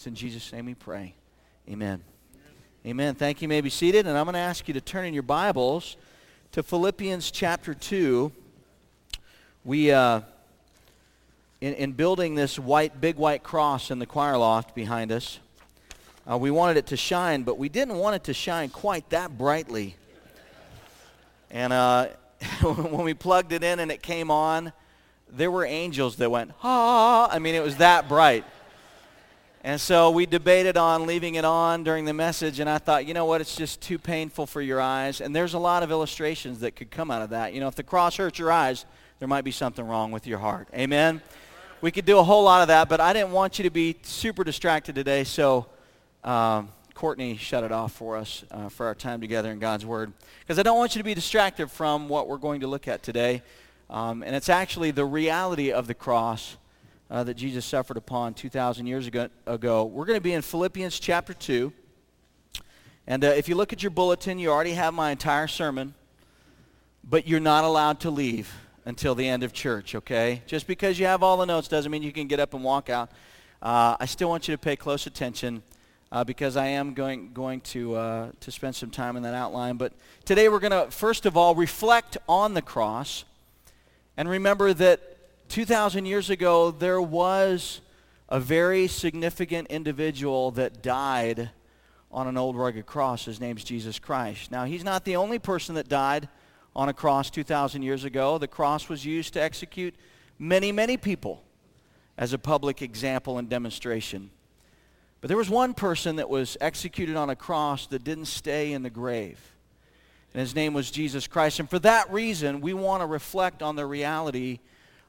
It's in Jesus' name we pray. Amen. Amen. Thank you. you may be seated. And I'm going to ask you to turn in your Bibles to Philippians chapter 2. We, uh, in, in building this white, big white cross in the choir loft behind us, uh, we wanted it to shine, but we didn't want it to shine quite that brightly. And uh, when we plugged it in and it came on, there were angels that went, ah. I mean, it was that bright. And so we debated on leaving it on during the message, and I thought, you know what, it's just too painful for your eyes. And there's a lot of illustrations that could come out of that. You know, if the cross hurts your eyes, there might be something wrong with your heart. Amen? We could do a whole lot of that, but I didn't want you to be super distracted today, so um, Courtney shut it off for us uh, for our time together in God's Word. Because I don't want you to be distracted from what we're going to look at today. Um, and it's actually the reality of the cross uh, that Jesus suffered upon 2,000 years ago, ago. We're going to be in Philippians chapter 2. And uh, if you look at your bulletin, you already have my entire sermon, but you're not allowed to leave until the end of church, okay? Just because you have all the notes doesn't mean you can get up and walk out. Uh, I still want you to pay close attention uh, because I am going, going to, uh, to spend some time in that outline. But today we're going to, first of all, reflect on the cross and remember that 2,000 years ago, there was a very significant individual that died on an old rugged cross. His name's Jesus Christ. Now, he's not the only person that died on a cross 2,000 years ago. The cross was used to execute many, many people as a public example and demonstration. But there was one person that was executed on a cross that didn't stay in the grave. And his name was Jesus Christ. And for that reason, we want to reflect on the reality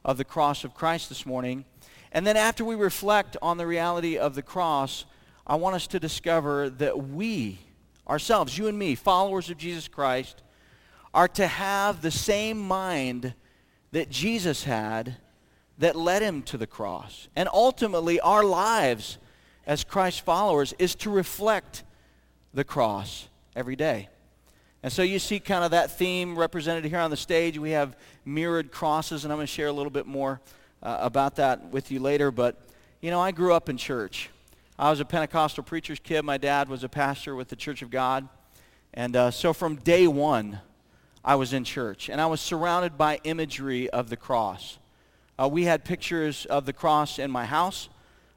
of the cross of Christ this morning. And then after we reflect on the reality of the cross, I want us to discover that we, ourselves, you and me, followers of Jesus Christ, are to have the same mind that Jesus had that led him to the cross. And ultimately, our lives as Christ followers is to reflect the cross every day. And so you see kind of that theme represented here on the stage. We have mirrored crosses, and I'm going to share a little bit more uh, about that with you later. But, you know, I grew up in church. I was a Pentecostal preacher's kid. My dad was a pastor with the Church of God. And uh, so from day one, I was in church. And I was surrounded by imagery of the cross. Uh, we had pictures of the cross in my house.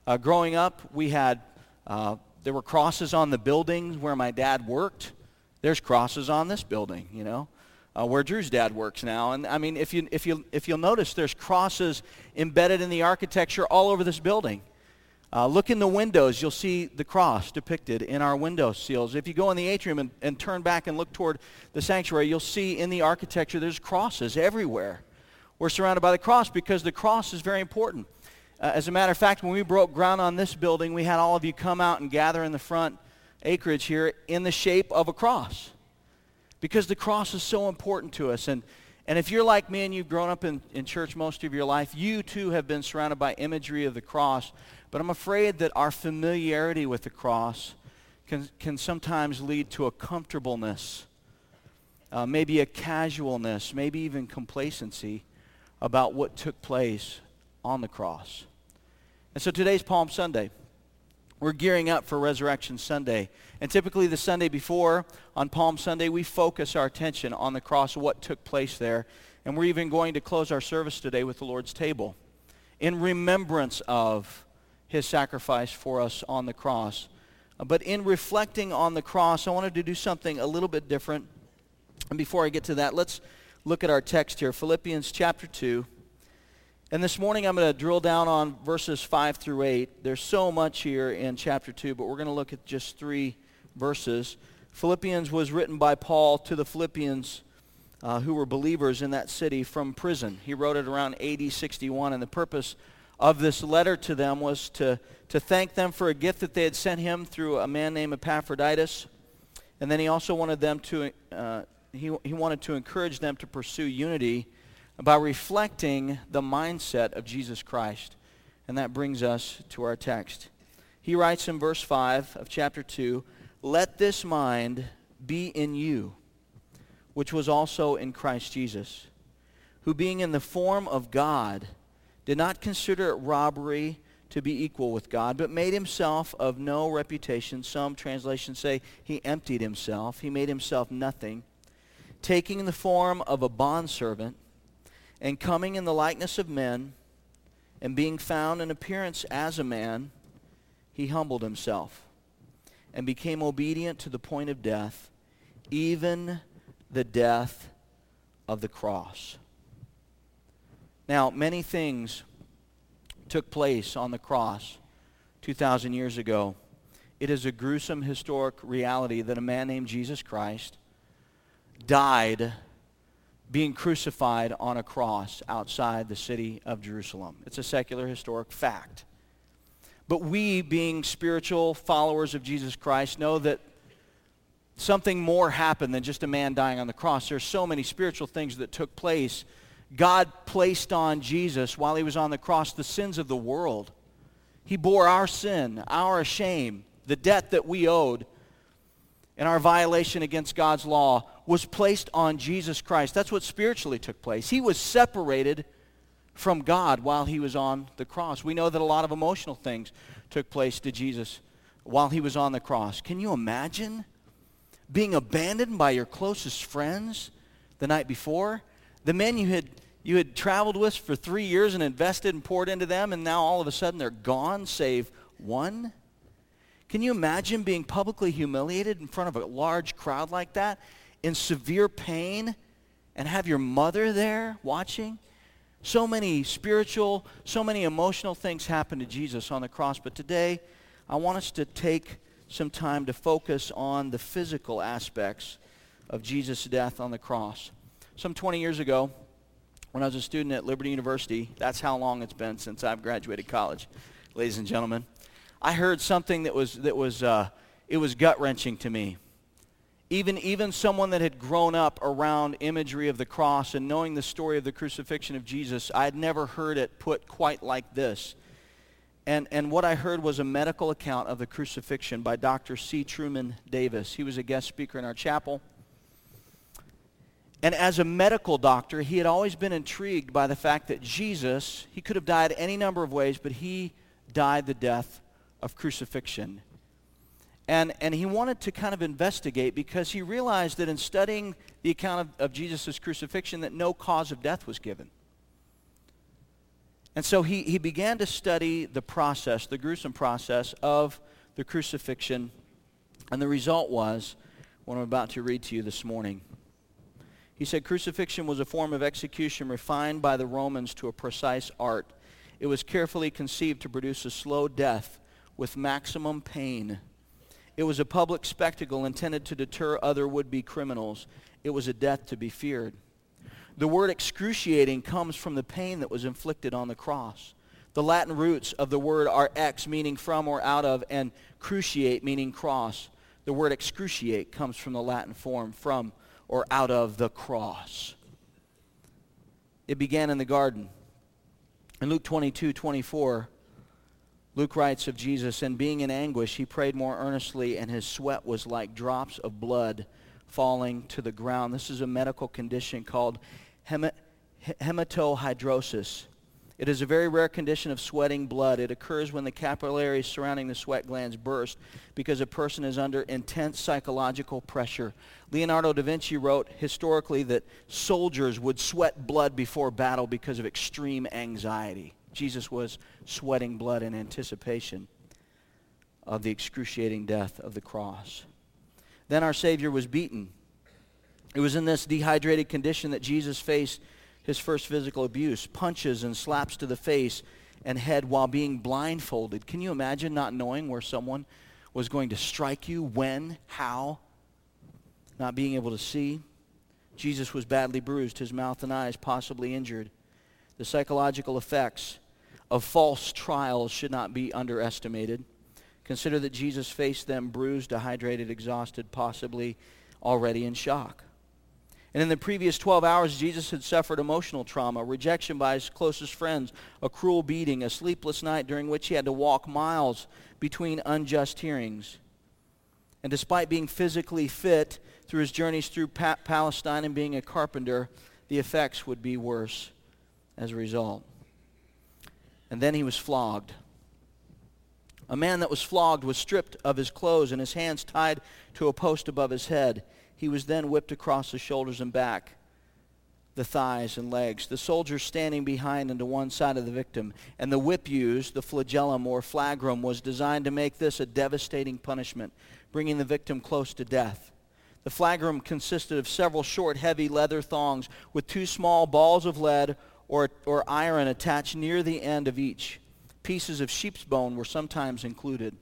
Uh, growing up, we had, uh, there were crosses on the buildings where my dad worked. There's crosses on this building, you know, uh, where Drew's dad works now. And I mean, if, you, if, you, if you'll notice, there's crosses embedded in the architecture all over this building. Uh, look in the windows, you'll see the cross depicted in our window seals. If you go in the atrium and, and turn back and look toward the sanctuary, you'll see in the architecture there's crosses everywhere. We're surrounded by the cross because the cross is very important. Uh, as a matter of fact, when we broke ground on this building, we had all of you come out and gather in the front acreage here in the shape of a cross because the cross is so important to us. And, and if you're like me and you've grown up in, in church most of your life, you too have been surrounded by imagery of the cross. But I'm afraid that our familiarity with the cross can, can sometimes lead to a comfortableness, uh, maybe a casualness, maybe even complacency about what took place on the cross. And so today's Palm Sunday. We're gearing up for Resurrection Sunday. And typically the Sunday before, on Palm Sunday, we focus our attention on the cross, what took place there. And we're even going to close our service today with the Lord's table in remembrance of his sacrifice for us on the cross. Uh, but in reflecting on the cross, I wanted to do something a little bit different. And before I get to that, let's look at our text here, Philippians chapter 2. And this morning I'm going to drill down on verses 5 through 8. There's so much here in chapter 2, but we're going to look at just three verses. Philippians was written by Paul to the Philippians uh, who were believers in that city from prison. He wrote it around AD 61, and the purpose of this letter to them was to, to thank them for a gift that they had sent him through a man named Epaphroditus. And then he also wanted them to, uh, he, he wanted to encourage them to pursue unity by reflecting the mindset of Jesus Christ. And that brings us to our text. He writes in verse 5 of chapter 2, Let this mind be in you, which was also in Christ Jesus, who being in the form of God, did not consider it robbery to be equal with God, but made himself of no reputation. Some translations say he emptied himself. He made himself nothing, taking the form of a bondservant and coming in the likeness of men and being found in appearance as a man, he humbled himself and became obedient to the point of death, even the death of the cross. Now, many things took place on the cross 2,000 years ago. It is a gruesome historic reality that a man named Jesus Christ died being crucified on a cross outside the city of Jerusalem. It's a secular historic fact. But we, being spiritual followers of Jesus Christ, know that something more happened than just a man dying on the cross. There's so many spiritual things that took place God placed on Jesus while he was on the cross the sins of the world. He bore our sin, our shame, the debt that we owed, and our violation against God's law was placed on Jesus Christ. That's what spiritually took place. He was separated from God while he was on the cross. We know that a lot of emotional things took place to Jesus while he was on the cross. Can you imagine being abandoned by your closest friends the night before? The men you had you had traveled with for three years and invested and poured into them, and now all of a sudden they're gone, save one? Can you imagine being publicly humiliated in front of a large crowd like that, in severe pain, and have your mother there watching? So many spiritual, so many emotional things happened to Jesus on the cross, but today I want us to take some time to focus on the physical aspects of Jesus' death on the cross. Some 20 years ago, when I was a student at Liberty University. That's how long it's been since I've graduated college, ladies and gentlemen. I heard something that was, that was, uh, it was gut-wrenching to me. Even, even someone that had grown up around imagery of the cross and knowing the story of the crucifixion of Jesus, I had never heard it put quite like this. And, and what I heard was a medical account of the crucifixion by Dr. C. Truman Davis. He was a guest speaker in our chapel. And as a medical doctor, he had always been intrigued by the fact that Jesus, he could have died any number of ways, but he died the death of crucifixion. And, and he wanted to kind of investigate because he realized that in studying the account of, of Jesus' crucifixion that no cause of death was given. And so he, he began to study the process, the gruesome process of the crucifixion. And the result was what I'm about to read to you this morning. He said crucifixion was a form of execution refined by the Romans to a precise art. It was carefully conceived to produce a slow death with maximum pain. It was a public spectacle intended to deter other would-be criminals. It was a death to be feared. The word excruciating comes from the pain that was inflicted on the cross. The Latin roots of the word are ex, meaning from or out of, and cruciate, meaning cross. The word excruciate comes from the Latin form from or out of the cross. It began in the garden. In Luke 22, 24, Luke writes of Jesus, and being in anguish, he prayed more earnestly, and his sweat was like drops of blood falling to the ground. This is a medical condition called hematohidrosis. It is a very rare condition of sweating blood. It occurs when the capillaries surrounding the sweat glands burst because a person is under intense psychological pressure. Leonardo da Vinci wrote historically that soldiers would sweat blood before battle because of extreme anxiety. Jesus was sweating blood in anticipation of the excruciating death of the cross. Then our Savior was beaten. It was in this dehydrated condition that Jesus faced his first physical abuse, punches and slaps to the face and head while being blindfolded. Can you imagine not knowing where someone was going to strike you, when, how, not being able to see? Jesus was badly bruised, his mouth and eyes possibly injured. The psychological effects of false trials should not be underestimated. Consider that Jesus faced them bruised, dehydrated, exhausted, possibly already in shock. And in the previous 12 hours, Jesus had suffered emotional trauma, rejection by his closest friends, a cruel beating, a sleepless night during which he had to walk miles between unjust hearings. And despite being physically fit through his journeys through pa- Palestine and being a carpenter, the effects would be worse as a result. And then he was flogged. A man that was flogged was stripped of his clothes and his hands tied to a post above his head. He was then whipped across the shoulders and back, the thighs and legs, the soldiers standing behind and to one side of the victim. And the whip used, the flagellum or flagrum, was designed to make this a devastating punishment, bringing the victim close to death. The flagrum consisted of several short, heavy leather thongs with two small balls of lead or, or iron attached near the end of each. Pieces of sheep's bone were sometimes included.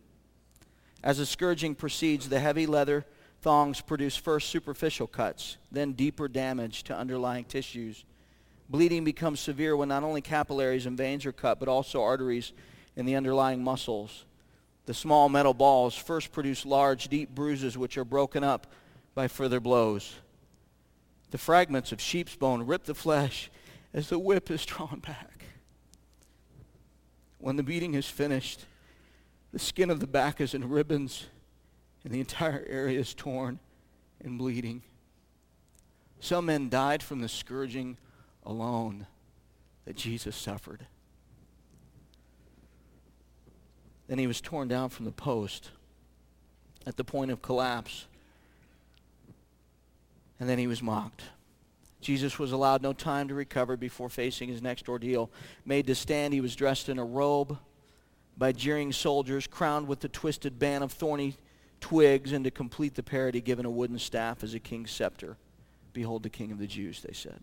As the scourging proceeds, the heavy leather thongs produce first superficial cuts, then deeper damage to underlying tissues. Bleeding becomes severe when not only capillaries and veins are cut, but also arteries and the underlying muscles. The small metal balls first produce large, deep bruises which are broken up by further blows. The fragments of sheep's bone rip the flesh as the whip is drawn back. When the beating is finished, the skin of the back is in ribbons and the entire area is torn and bleeding. Some men died from the scourging alone that Jesus suffered. Then he was torn down from the post at the point of collapse. And then he was mocked. Jesus was allowed no time to recover before facing his next ordeal. Made to stand, he was dressed in a robe by jeering soldiers, crowned with the twisted band of thorny twigs, and to complete the parody, given a wooden staff as a king's scepter. Behold the king of the Jews, they said.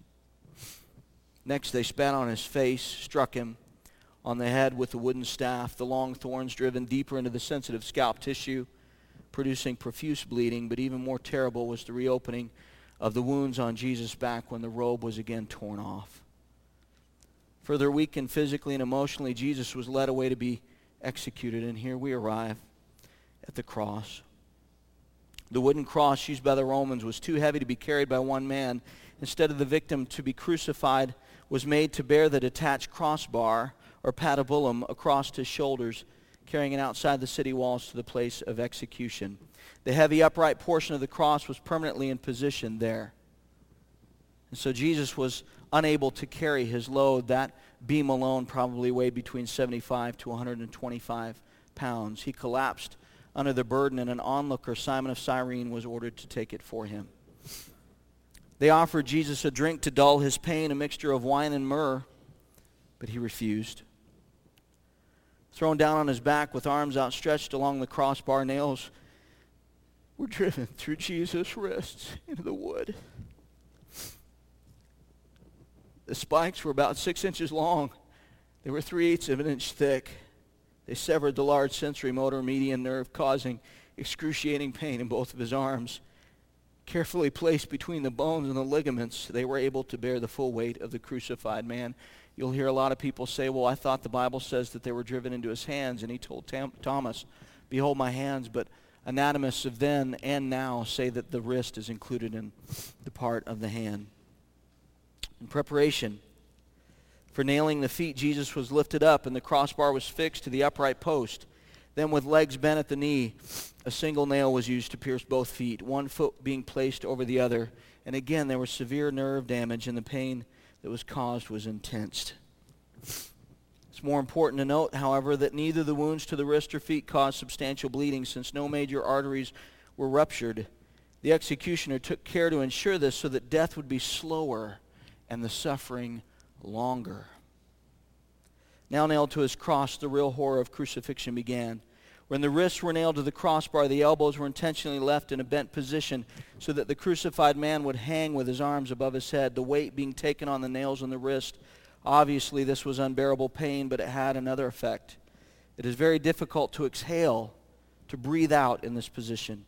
Next, they spat on his face, struck him on the head with the wooden staff, the long thorns driven deeper into the sensitive scalp tissue, producing profuse bleeding. But even more terrible was the reopening of the wounds on Jesus' back when the robe was again torn off. Further weakened physically and emotionally, Jesus was led away to be executed. And here we arrive at the cross. The wooden cross used by the Romans was too heavy to be carried by one man. Instead of the victim to be crucified, was made to bear the detached crossbar or patibulum across his shoulders, carrying it outside the city walls to the place of execution. The heavy upright portion of the cross was permanently in position there. And so Jesus was unable to carry his load. That beam alone probably weighed between 75 to 125 pounds. He collapsed under the burden, and an onlooker, Simon of Cyrene, was ordered to take it for him. They offered Jesus a drink to dull his pain, a mixture of wine and myrrh, but he refused. Thrown down on his back with arms outstretched along the crossbar nails, were driven through Jesus' wrists into the wood. The spikes were about six inches long. They were three eighths of an inch thick. They severed the large sensory motor median nerve, causing excruciating pain in both of his arms. Carefully placed between the bones and the ligaments, they were able to bear the full weight of the crucified man. You'll hear a lot of people say, Well, I thought the Bible says that they were driven into his hands. And he told Tam- Thomas, Behold my hands. But anatomists of then and now say that the wrist is included in the part of the hand. In preparation for nailing the feet, Jesus was lifted up, and the crossbar was fixed to the upright post. Then, with legs bent at the knee, a single nail was used to pierce both feet, one foot being placed over the other. And again, there was severe nerve damage, and the pain that was caused was intense. It's more important to note, however, that neither the wounds to the wrist or feet caused substantial bleeding since no major arteries were ruptured. The executioner took care to ensure this so that death would be slower and the suffering longer. Now nailed to his cross, the real horror of crucifixion began. When the wrists were nailed to the crossbar, the elbows were intentionally left in a bent position so that the crucified man would hang with his arms above his head, the weight being taken on the nails on the wrist Obviously, this was unbearable pain, but it had another effect. It is very difficult to exhale, to breathe out in this position.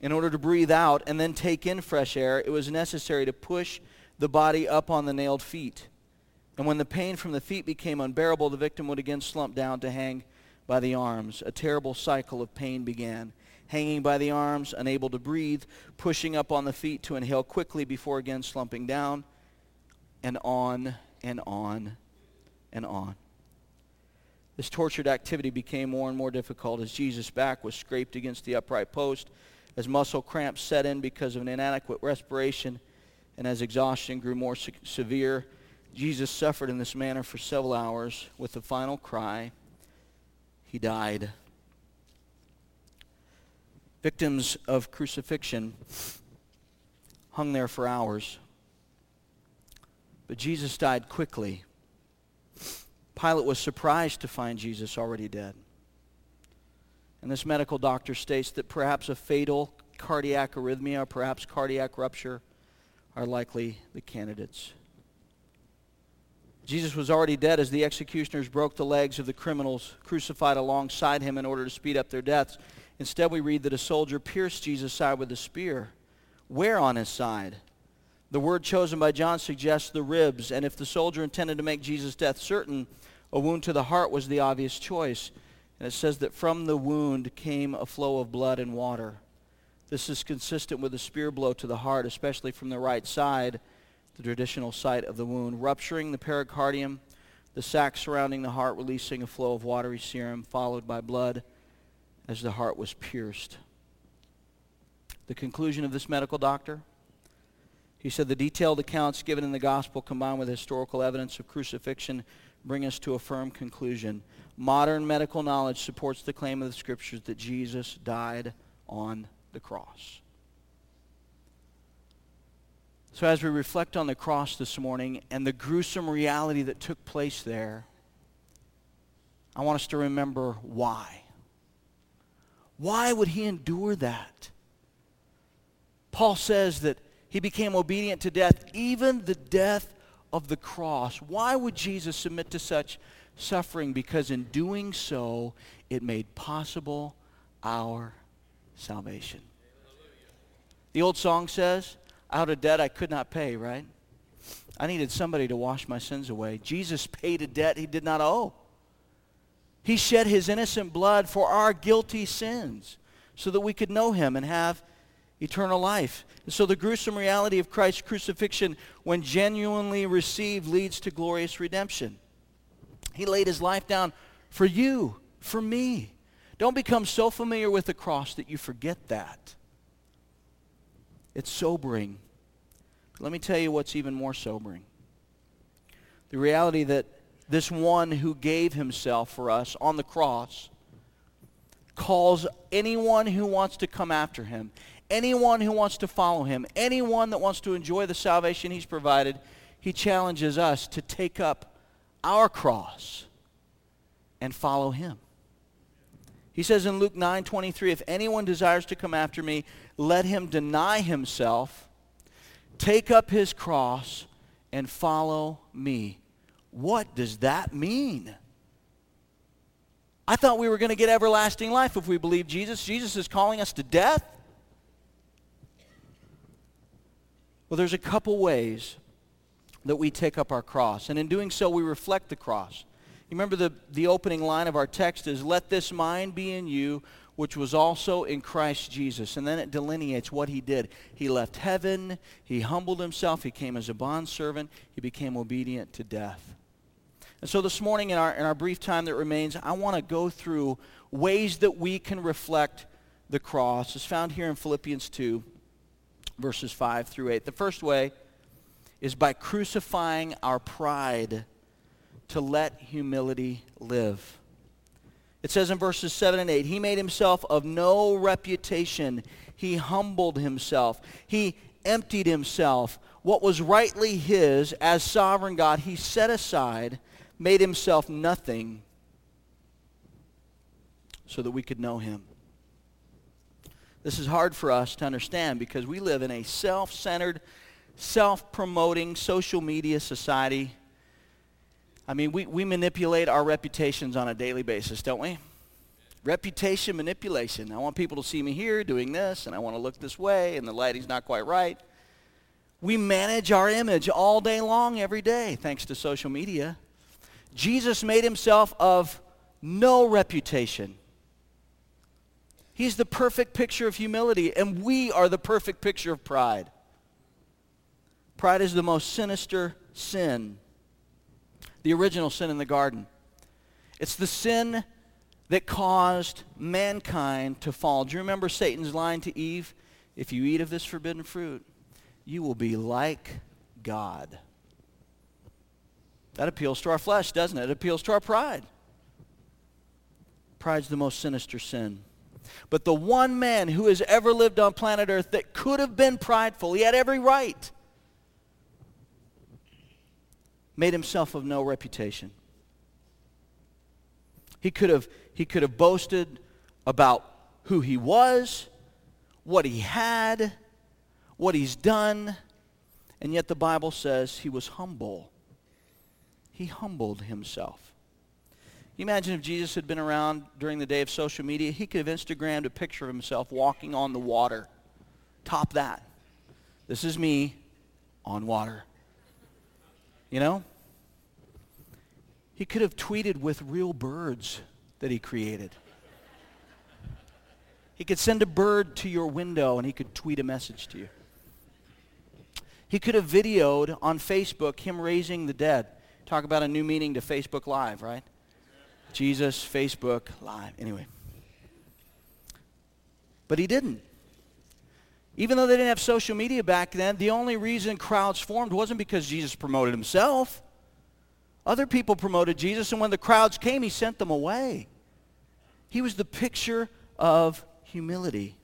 In order to breathe out and then take in fresh air, it was necessary to push the body up on the nailed feet. And when the pain from the feet became unbearable, the victim would again slump down to hang by the arms. A terrible cycle of pain began. Hanging by the arms, unable to breathe, pushing up on the feet to inhale quickly before again slumping down, and on and on and on. This tortured activity became more and more difficult as Jesus' back was scraped against the upright post, as muscle cramps set in because of an inadequate respiration, and as exhaustion grew more se- severe. Jesus suffered in this manner for several hours with the final cry, He died. victims of crucifixion, hung there for hours. But Jesus died quickly. Pilate was surprised to find Jesus already dead. And this medical doctor states that perhaps a fatal cardiac arrhythmia or perhaps cardiac rupture are likely the candidates. Jesus was already dead as the executioners broke the legs of the criminals crucified alongside him in order to speed up their deaths. Instead, we read that a soldier pierced Jesus' side with a spear. Where on his side? The word chosen by John suggests the ribs, and if the soldier intended to make Jesus' death certain, a wound to the heart was the obvious choice. And it says that from the wound came a flow of blood and water. This is consistent with a spear blow to the heart, especially from the right side, the traditional site of the wound, rupturing the pericardium, the sac surrounding the heart releasing a flow of watery serum, followed by blood as the heart was pierced. The conclusion of this medical doctor? He said the detailed accounts given in the gospel combined with historical evidence of crucifixion bring us to a firm conclusion. Modern medical knowledge supports the claim of the scriptures that Jesus died on the cross. So, as we reflect on the cross this morning and the gruesome reality that took place there, I want us to remember why. Why would he endure that? Paul says that he became obedient to death, even the death of the cross. Why would Jesus submit to such suffering? Because in doing so, it made possible our salvation. The old song says, out of debt I could not pay, right? I needed somebody to wash my sins away. Jesus paid a debt he did not owe. He shed his innocent blood for our guilty sins so that we could know him and have eternal life. And so the gruesome reality of Christ's crucifixion, when genuinely received, leads to glorious redemption. He laid his life down for you, for me. Don't become so familiar with the cross that you forget that. It's sobering. But let me tell you what's even more sobering. The reality that this one who gave himself for us on the cross calls anyone who wants to come after him, anyone who wants to follow him, anyone that wants to enjoy the salvation he's provided, he challenges us to take up our cross and follow him. He says in Luke 9:23, if anyone desires to come after me, let him deny himself, take up his cross, and follow me. What does that mean? I thought we were going to get everlasting life if we believe Jesus. Jesus is calling us to death. Well, there's a couple ways that we take up our cross. And in doing so, we reflect the cross. Remember the, the opening line of our text is, Let this mind be in you, which was also in Christ Jesus. And then it delineates what he did. He left heaven, he humbled himself, he came as a bondservant, he became obedient to death. And so this morning, in our, in our brief time that remains, I want to go through ways that we can reflect the cross. It's found here in Philippians 2, verses 5 through 8. The first way is by crucifying our pride to let humility live. It says in verses 7 and 8, He made himself of no reputation. He humbled himself. He emptied himself. What was rightly his as sovereign God, he set aside, made himself nothing so that we could know him. This is hard for us to understand because we live in a self-centered, self-promoting social media society I mean, we, we manipulate our reputations on a daily basis, don't we? Reputation manipulation. I want people to see me here doing this, and I want to look this way, and the lighting's not quite right. We manage our image all day long, every day, thanks to social media. Jesus made himself of no reputation. He's the perfect picture of humility, and we are the perfect picture of pride. Pride is the most sinister sin the original sin in the garden. It's the sin that caused mankind to fall. Do you remember Satan's line to Eve? If you eat of this forbidden fruit, you will be like God. That appeals to our flesh, doesn't it? It appeals to our pride. Pride's the most sinister sin. But the one man who has ever lived on planet Earth that could have been prideful, he had every right, made himself of no reputation. He could have, he could have boasted about who he was, what he had, what he's done, and yet the Bible says he was humble. He humbled himself. imagine if Jesus had been around during the day of social media? He could have Instagrammed a picture of himself walking on the water. Top that. This is me on water. You know? He could have tweeted with real birds that he created. He could send a bird to your window and he could tweet a message to you. He could have videoed on Facebook him raising the dead. Talk about a new meaning to Facebook Live, right? Jesus, Facebook Live. Anyway. But he didn't. Even though they didn't have social media back then, the only reason crowds formed wasn't because Jesus promoted himself. Other people promoted Jesus, and when the crowds came, he sent them away. He was the picture of humility.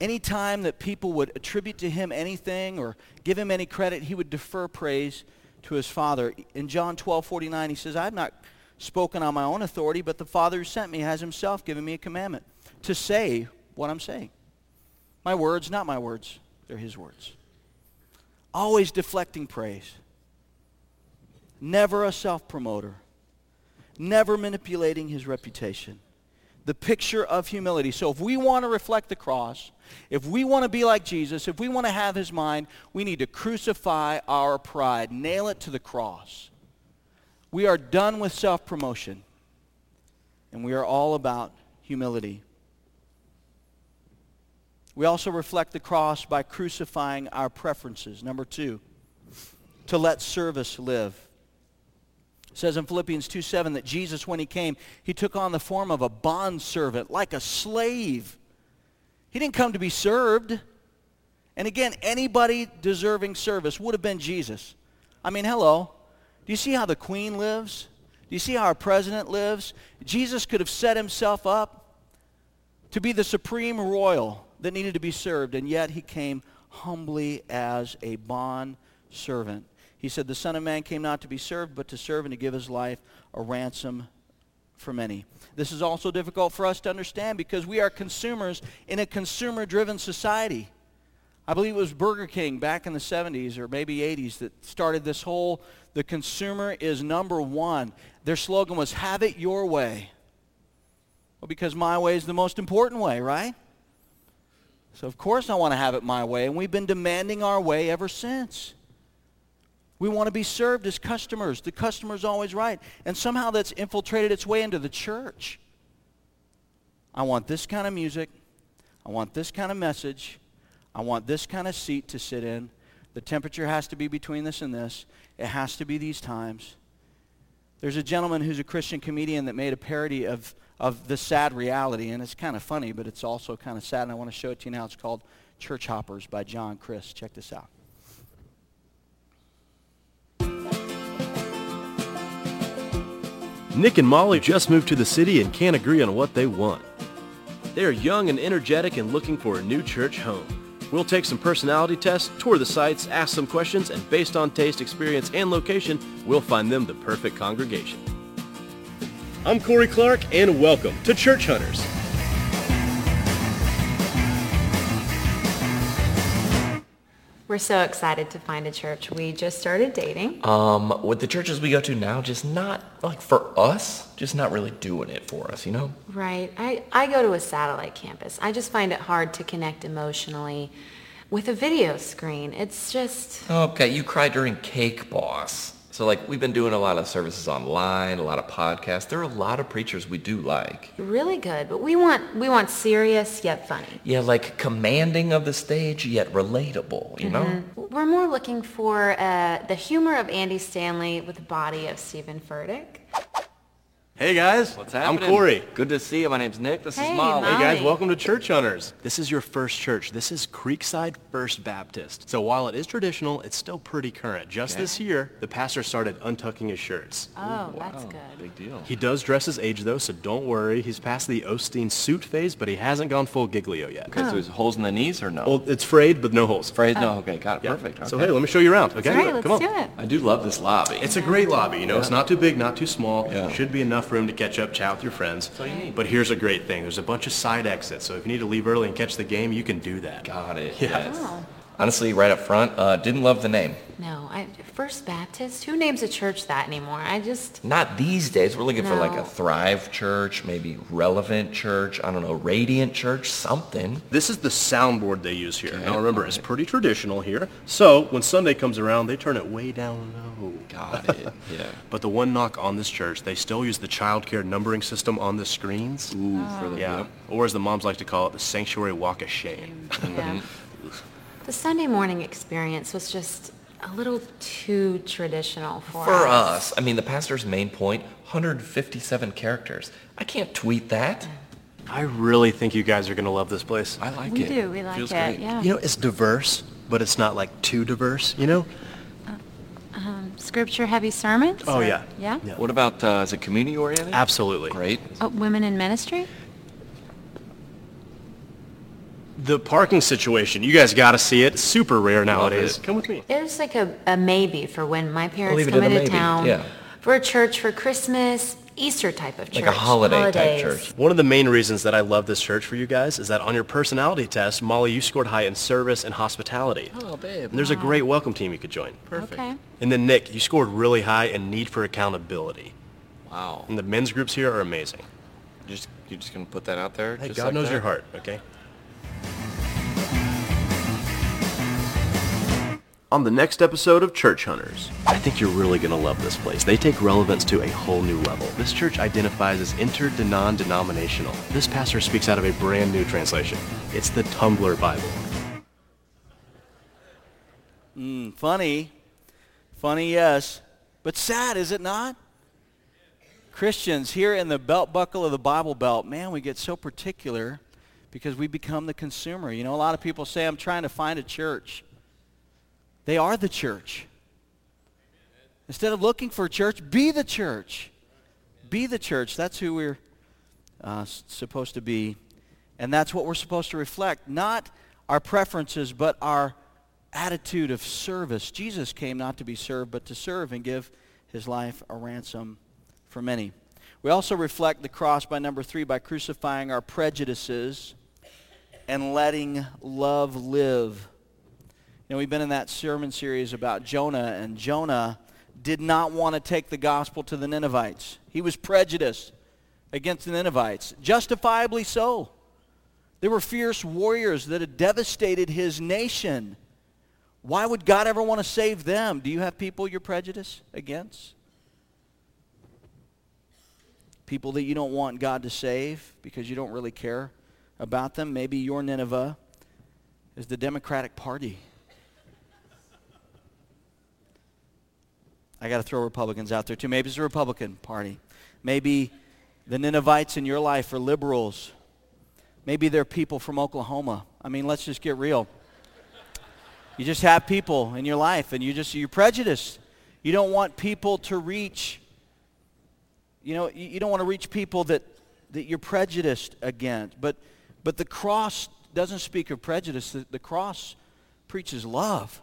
Anytime that people would attribute to him anything or give him any credit, he would defer praise to his Father. In John 12, 49, he says, I have not spoken on my own authority, but the Father who sent me has himself given me a commandment to say what I'm saying. My words, not my words. They're his words. Always deflecting praise. Never a self-promoter. Never manipulating his reputation the picture of humility. So if we want to reflect the cross, if we want to be like Jesus, if we want to have his mind, we need to crucify our pride, nail it to the cross. We are done with self-promotion, and we are all about humility. We also reflect the cross by crucifying our preferences. Number two, to let service live. It says in Philippians 2 7 that Jesus, when he came, he took on the form of a bondservant, like a slave. He didn't come to be served. And again, anybody deserving service would have been Jesus. I mean, hello. Do you see how the queen lives? Do you see how our president lives? Jesus could have set himself up to be the supreme royal that needed to be served, and yet he came humbly as a bond servant. He said, The Son of Man came not to be served, but to serve and to give his life a ransom for many. This is also difficult for us to understand because we are consumers in a consumer-driven society. I believe it was Burger King back in the 70s or maybe 80s that started this whole, the consumer is number one. Their slogan was, have it your way. Well, because my way is the most important way, right? So of course I want to have it my way, and we've been demanding our way ever since. We want to be served as customers. The customer's always right. And somehow that's infiltrated its way into the church. I want this kind of music. I want this kind of message. I want this kind of seat to sit in. The temperature has to be between this and this. It has to be these times. There's a gentleman who's a Christian comedian that made a parody of, of the sad reality, and it's kind of funny, but it's also kind of sad, and I want to show it to you now. It's called Church Hoppers by John Crist. Check this out. Nick and Molly just moved to the city and can't agree on what they want. They are young and energetic and looking for a new church home. We'll take some personality tests, tour the sites, ask some questions, and based on taste, experience, and location, we'll find them the perfect congregation. I'm Corey Clark, and welcome to Church Hunters. We're so excited to find a church. We just started dating. Um, with the churches we go to now, just not like for us, just not really doing it for us, you know? Right. I, I go to a satellite campus. I just find it hard to connect emotionally with a video screen. It's just... Okay, you cry during Cake Boss. So like we've been doing a lot of services online, a lot of podcasts. There are a lot of preachers we do like. Really good, but we want we want serious yet funny. Yeah, like commanding of the stage yet relatable, you mm-hmm. know? We're more looking for uh, the humor of Andy Stanley with the body of Steven Furtick. Hey guys. What's happening? I'm? Corey. Good to see you. My name's Nick. This Hey, is Molly. Molly. Hey guys, welcome to Church Hunters. This is your first church. This is Creekside First Baptist. So while it is traditional, it's still pretty current. Just Okay. this year, the pastor started untucking his shirts. Oh, that's Wow, good. Big deal. He does dress his age though, so don't worry. He's past the Osteen suit phase, but he hasn't gone full Giglio yet. Okay, so there's holes in the knees or no? Well, it's frayed, but no holes. Afraid? No. Okay, got it. Yeah. Perfect. So okay. hey, let me show you around. Okay, Great, let's come on. do it. I do love this lobby. It's a great lobby. You know, it's not too big, not too small. Yeah. Should be enough room to catch up, chat with your friends. all you need. But here's a great thing. There's a bunch of side exits, so if you need to leave early and catch the game, you can do that. got it. Yeah. yes. Oh. Honestly, right up front, uh, didn't love the name. No, I, First Baptist? Who names a church that anymore? I just, Not these days. We're looking for like a Thrive Church, maybe Relevant Church. I don't know, Radiant Church, something. This is the soundboard they use here. Now remember, it's pretty traditional here. So when Sunday comes around, they turn it way down low. Got it. yeah. But the one knock on this church, they still use the child care numbering system on the screens. Ooh, for the Yeah. yep. Or as the moms like to call it, the sanctuary walk of shame. yeah. The Sunday morning experience was just a little too traditional for, For us, I mean, the pastor's main point, 157 characters. I can't tweet that. I really think you guys are going to love this place. I like We it. We do, we like Feels it, great. yeah. You know, it's diverse, but it's not like too diverse, you know? Um, scripture heavy sermons? Oh, or- yeah. Yeah? Yeah. What about, uh, is it community oriented? Absolutely. Great. Oh, women in ministry? The parking situation, you guys got to see it. It's super rare nowadays. Come with me. It was like a, a maybe for when my parents leave it come at a into maybe, town yeah. for a church for Christmas, Easter type of church. Like a holiday type holidays. church. One of the main reasons that I love this church for you guys is that on your personality test, Molly, you scored high in service and hospitality. Oh, babe. And there's a great welcome team you could join. Okay. And then Nick, you scored really high in need for accountability. Wow. And the men's groups here are amazing. You just, you're just gonna put that out there? Hey, just God like knows that? your heart, okay? On the next episode of Church Hunters, I think you're really going to love this place. They take relevance to a whole new level. This church identifies as inter-non-denominational. This pastor speaks out of a brand new translation. It's the Tumblr Bible. Mm, funny. Funny, yes. But sad, is it not? Christians here in the belt buckle of the Bible Belt, man, we get so particular because we become the consumer. You know, a lot of people say, I'm trying to find a church. They are the church. Instead of looking for a church, be the church. Be the church. That's who we're uh, supposed to be. And that's what we're supposed to reflect. Not our preferences, but our attitude of service. Jesus came not to be served, but to serve and give his life a ransom for many. We also reflect the cross by number three by crucifying our prejudices and letting love live. You know, we've been in that sermon series about Jonah, and Jonah did not want to take the gospel to the Ninevites. He was prejudiced against the Ninevites, justifiably so. They were fierce warriors that had devastated his nation. Why would God ever want to save them? Do you have people you're prejudiced against? People that you don't want God to save because you don't really care about them? Maybe your Nineveh is the Democratic Party. I got to throw Republicans out there too. Maybe it's the Republican Party. Maybe the Ninevites in your life are liberals. Maybe they're people from Oklahoma. I mean, let's just get real. You just have people in your life and you just you're prejudiced. You don't want people to reach you know, you, don't want to reach people that, that you're prejudiced against. But but the cross doesn't speak of prejudice. The, the cross preaches love.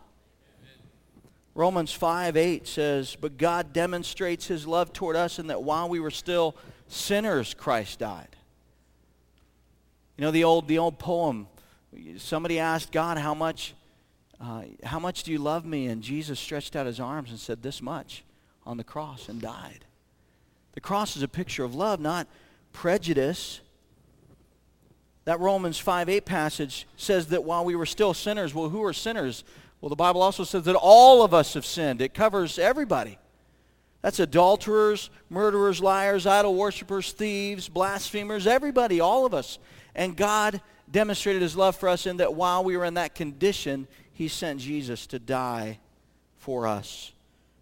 Romans 5, 8 says, But God demonstrates his love toward us in that while we were still sinners, Christ died. You know the old, the old poem, somebody asked God, how much, uh, how much do you love me? And Jesus stretched out his arms and said, this much on the cross and died. The cross is a picture of love, not prejudice. That Romans 5, 8 passage says that while we were still sinners, well, who are sinners? Well, the Bible also says that all of us have sinned. It covers everybody. That's adulterers, murderers, liars, idol worshippers, thieves, blasphemers, everybody, all of us. And God demonstrated his love for us in that while we were in that condition, he sent Jesus to die for us.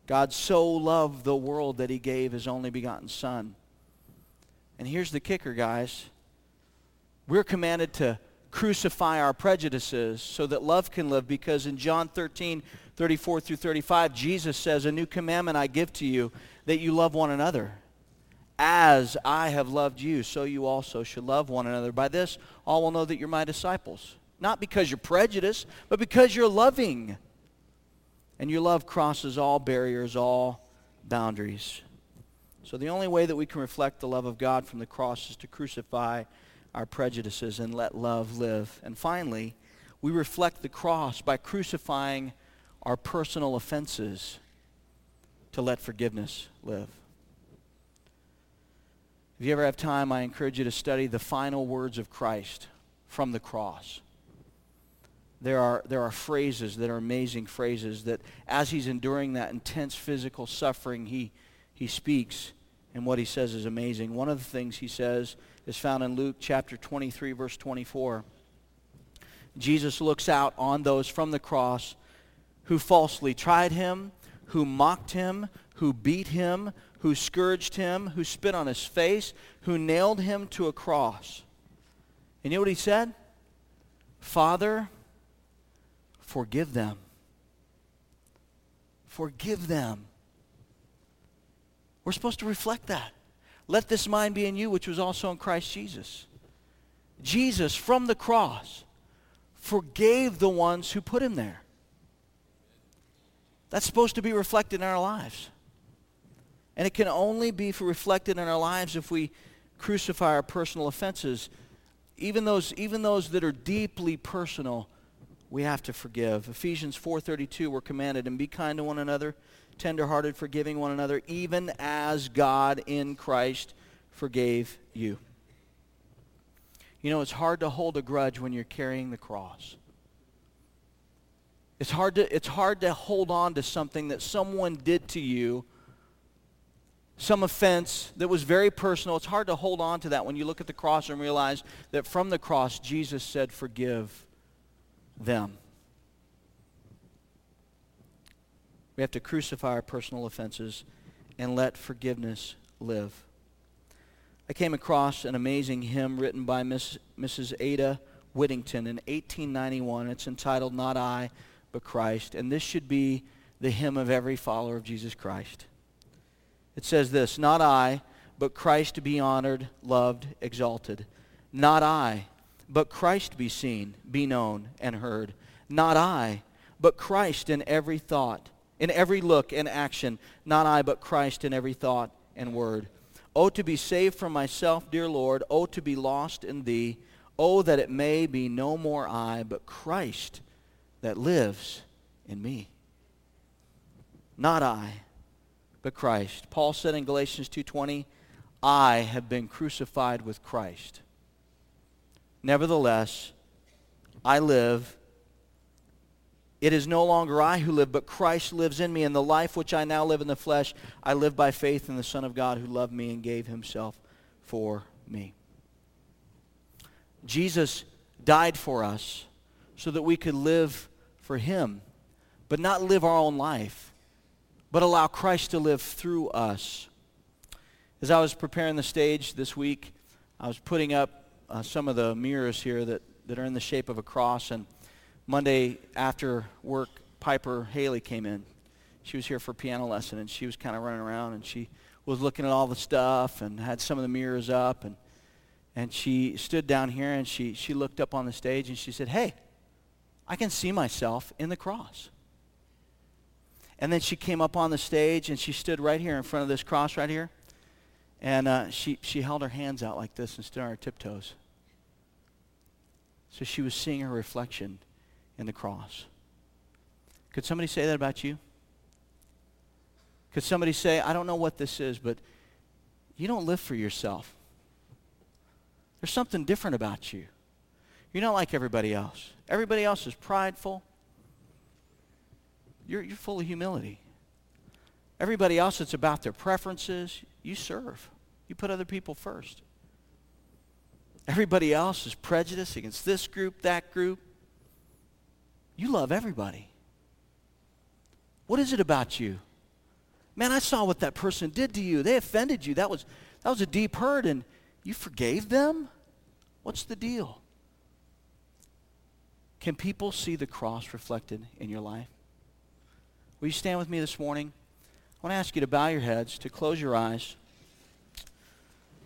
God so loved the world that he gave his only begotten Son. And here's the kicker, guys. We're commanded to crucify our prejudices so that love can live because in John 13, 34 through 35, Jesus says, A new commandment I give to you, that you love one another. As I have loved you, so you also should love one another. By this, all will know that you're my disciples. Not because you're prejudiced, but because you're loving. And your love crosses all barriers, all boundaries. So the only way that we can reflect the love of God from the cross is to crucify our prejudices and let love live. And finally, we reflect the cross by crucifying our personal offenses to let forgiveness live. If you ever have time, I encourage you to study the final words of Christ from the cross. There are, there are phrases that are amazing phrases that as he's enduring that intense physical suffering, he, he speaks, and what he says is amazing. One of the things he says is found in Luke chapter 23, verse 24. Jesus looks out on those from the cross who falsely tried him, who mocked him, who beat him, who scourged him, who spit on his face, who nailed him to a cross. And you know what he said? Father, forgive them. Forgive them. We're supposed to reflect that. Let this mind be in you, which was also in Christ Jesus. Jesus, from the cross, forgave the ones who put him there. That's supposed to be reflected in our lives. And it can only be reflected in our lives if we crucify our personal offenses. Even those, even those that are deeply personal, we have to forgive. Ephesians 4.32, we're commanded, and be kind to one another, tenderhearted, forgiving one another, even as God in Christ forgave you. You know, it's hard to hold a grudge when you're carrying the cross. It's hard to, it's hard to hold on to something that someone did to you some offense that was very personal. It's hard to hold on to that when you look at the cross and realize that from the cross, Jesus said, Forgive them. We have to crucify our personal offenses and let forgiveness live. I came across an amazing hymn written by Miss, Mrs. Ada Whiddington in 1891. It's entitled Not I, but Christ. And this should be the hymn of every follower of Jesus Christ. It says this, not I, but Christ be honored, loved, exalted. Not I, but Christ be seen, be known, and heard. Not I, but Christ in every thought, in every look and action. Not I, but Christ in every thought and word. Oh, to be saved from myself, dear Lord. Oh, to be lost in thee. Oh, that it may be no more I, but Christ that lives in me. Not I, but Christ. Paul said in Galatians 2:20, "I have been crucified with Christ. Nevertheless, I live. It is no longer I who live, but Christ lives in me. And the life which I now live in the flesh, I live by faith in the Son of God who loved me and gave himself for me." Jesus died for us so that we could live for him, but not live our own life but allow Christ to live through us. As I was preparing the stage this week, I was putting up uh, some of the mirrors here that, that are in the shape of a cross. And Monday after work, Piper Haley came in. She was here for piano lesson, and she was kind of running around, and she was looking at all the stuff and had some of the mirrors up. And, and she stood down here, and she, she looked up on the stage, and she said, hey, I can see myself in the cross. And then she came up on the stage and she stood right here in front of this cross right here. And uh, she, she held her hands out like this and stood on her tiptoes. So she was seeing her reflection in the cross. Could somebody say that about you? Could somebody say, I don't know what this is, but you don't live for yourself. There's something different about you. You're not like everybody else. Everybody else is prideful. You're, you're full of humility. Everybody else, it's about their preferences. You serve. You put other people first. Everybody else is prejudiced against this group, that group. You love everybody. What is it about you? Man, I saw what that person did to you. They offended you. That was, that was a deep hurt, and, You forgave them? What's the deal? Can people see the cross reflected in your life? Will you stand with me this morning? I want to ask you to bow your heads, to close your eyes.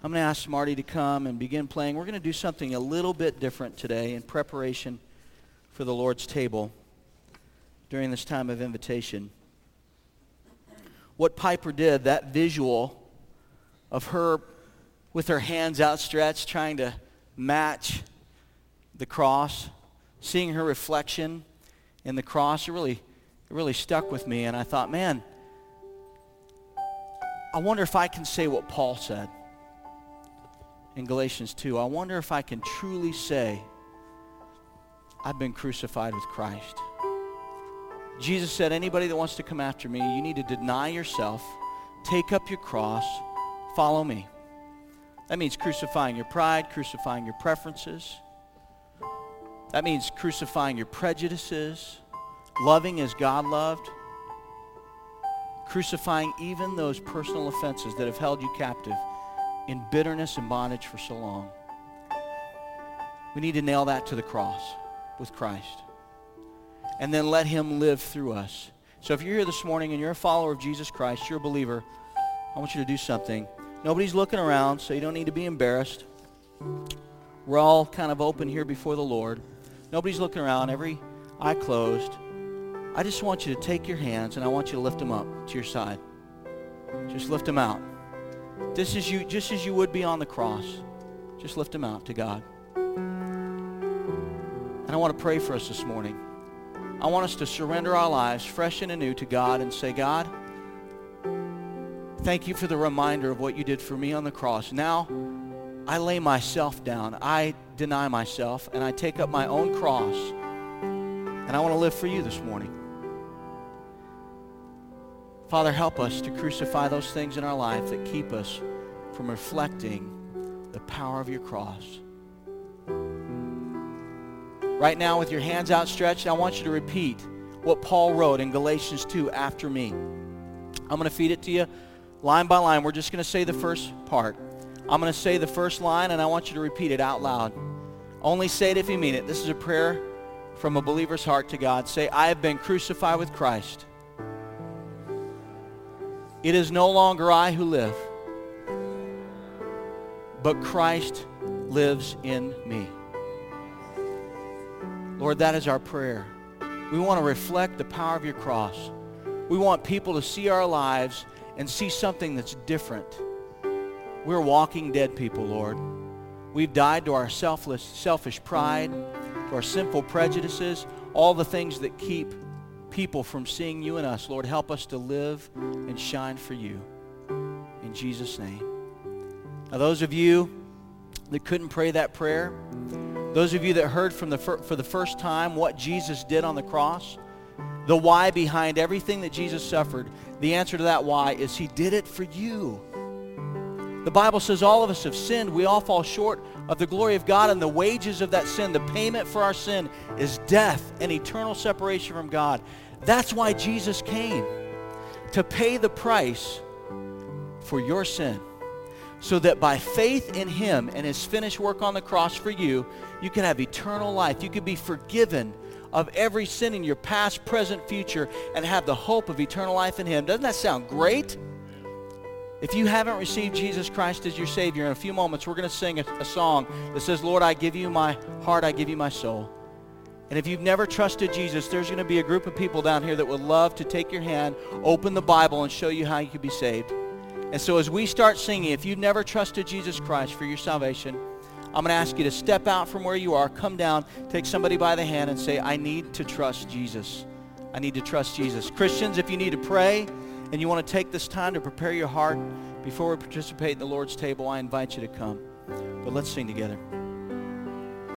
I'm going to ask Marty to come and begin playing. We're going to do something a little bit different today in preparation for the Lord's table during this time of invitation. What Piper did, that visual of her with her hands outstretched trying to match the cross, seeing her reflection in the cross, it really, it really stuck with me. And I thought, man, I wonder if I can say what Paul said in Galatians 2. I wonder if I can truly say, I've been crucified with Christ. Jesus said, anybody that wants to come after me, you need to deny yourself, take up your cross, follow me. That means crucifying your pride, crucifying your preferences. That means crucifying your prejudices, loving as God loved, crucifying even those personal offenses that have held you captive in bitterness and bondage for so long. We need to nail that to the cross with Christ. And then let him live through us. So if you're here this morning and you're a follower of Jesus Christ, you're a believer, I want you to do something. Nobody's looking around, so you don't need to be embarrassed. We're all kind of open here before the Lord. Nobody's looking around, every eye closed. I just want you to take your hands and I want you to lift them up to your side. Just lift them out. This is you, just as you would be on the cross. Just lift them out to God. And I want to pray for us this morning. I want us to surrender our lives fresh and anew to God and say, God, thank you for the reminder of what you did for me on the cross. Now, I lay myself down. I deny myself, and I take up my own cross. And I want to live for you this morning. Father, help us to crucify those things in our life that keep us from reflecting the power of your cross. Right now, with your hands outstretched, I want you to repeat what Paul wrote in Galatians 2 after me. I'm going to feed it to you line by line. We're just going to say the first part. I'm going to say the first line, and I want you to repeat it out loud. Only say it if you mean it. This is a prayer from a believer's heart to God. Say, I have been crucified with Christ. It is no longer I who live, but Christ lives in me. Lord, that is our prayer. We want to reflect the power of your cross. We want people to see our lives and see something that's different. We're walking dead people, Lord. We've died to our selfless, selfish pride, to our sinful prejudices, all the things that keep people from seeing you and us. Lord, help us to live and shine for you. In Jesus' name. Now, those of you that couldn't pray that prayer, those of you that heard from the fir- for the first time what Jesus did on the cross, the why behind everything that Jesus suffered, the answer to that why is he did it for you. The Bible says all of us have sinned. We all fall short of the glory of God, and the wages of that sin, the payment for our sin, is death and eternal separation from God. That's why Jesus came, to pay the price for your sin, so that by faith in him and his finished work on the cross for you, you can have eternal life. You can be forgiven of every sin in your past, present, future, and have the hope of eternal life in him. Doesn't that sound great? If you haven't received Jesus Christ as your Savior, in a few moments we're going to sing a, a, song that says, Lord, I give you my heart, I give you my soul. And if you've never trusted Jesus, there's going to be a group of people down here that would love to take your hand, open the Bible, and show you how you can be saved. And so as we start singing, if you've never trusted Jesus Christ for your salvation, I'm going to ask you to step out from where you are, come down, take somebody by the hand, and say, I need to trust Jesus. I need to trust Jesus. Christians, if you need to pray, and you want to take this time to prepare your heart before we participate in the Lord's table, I invite you to come. But let's sing together.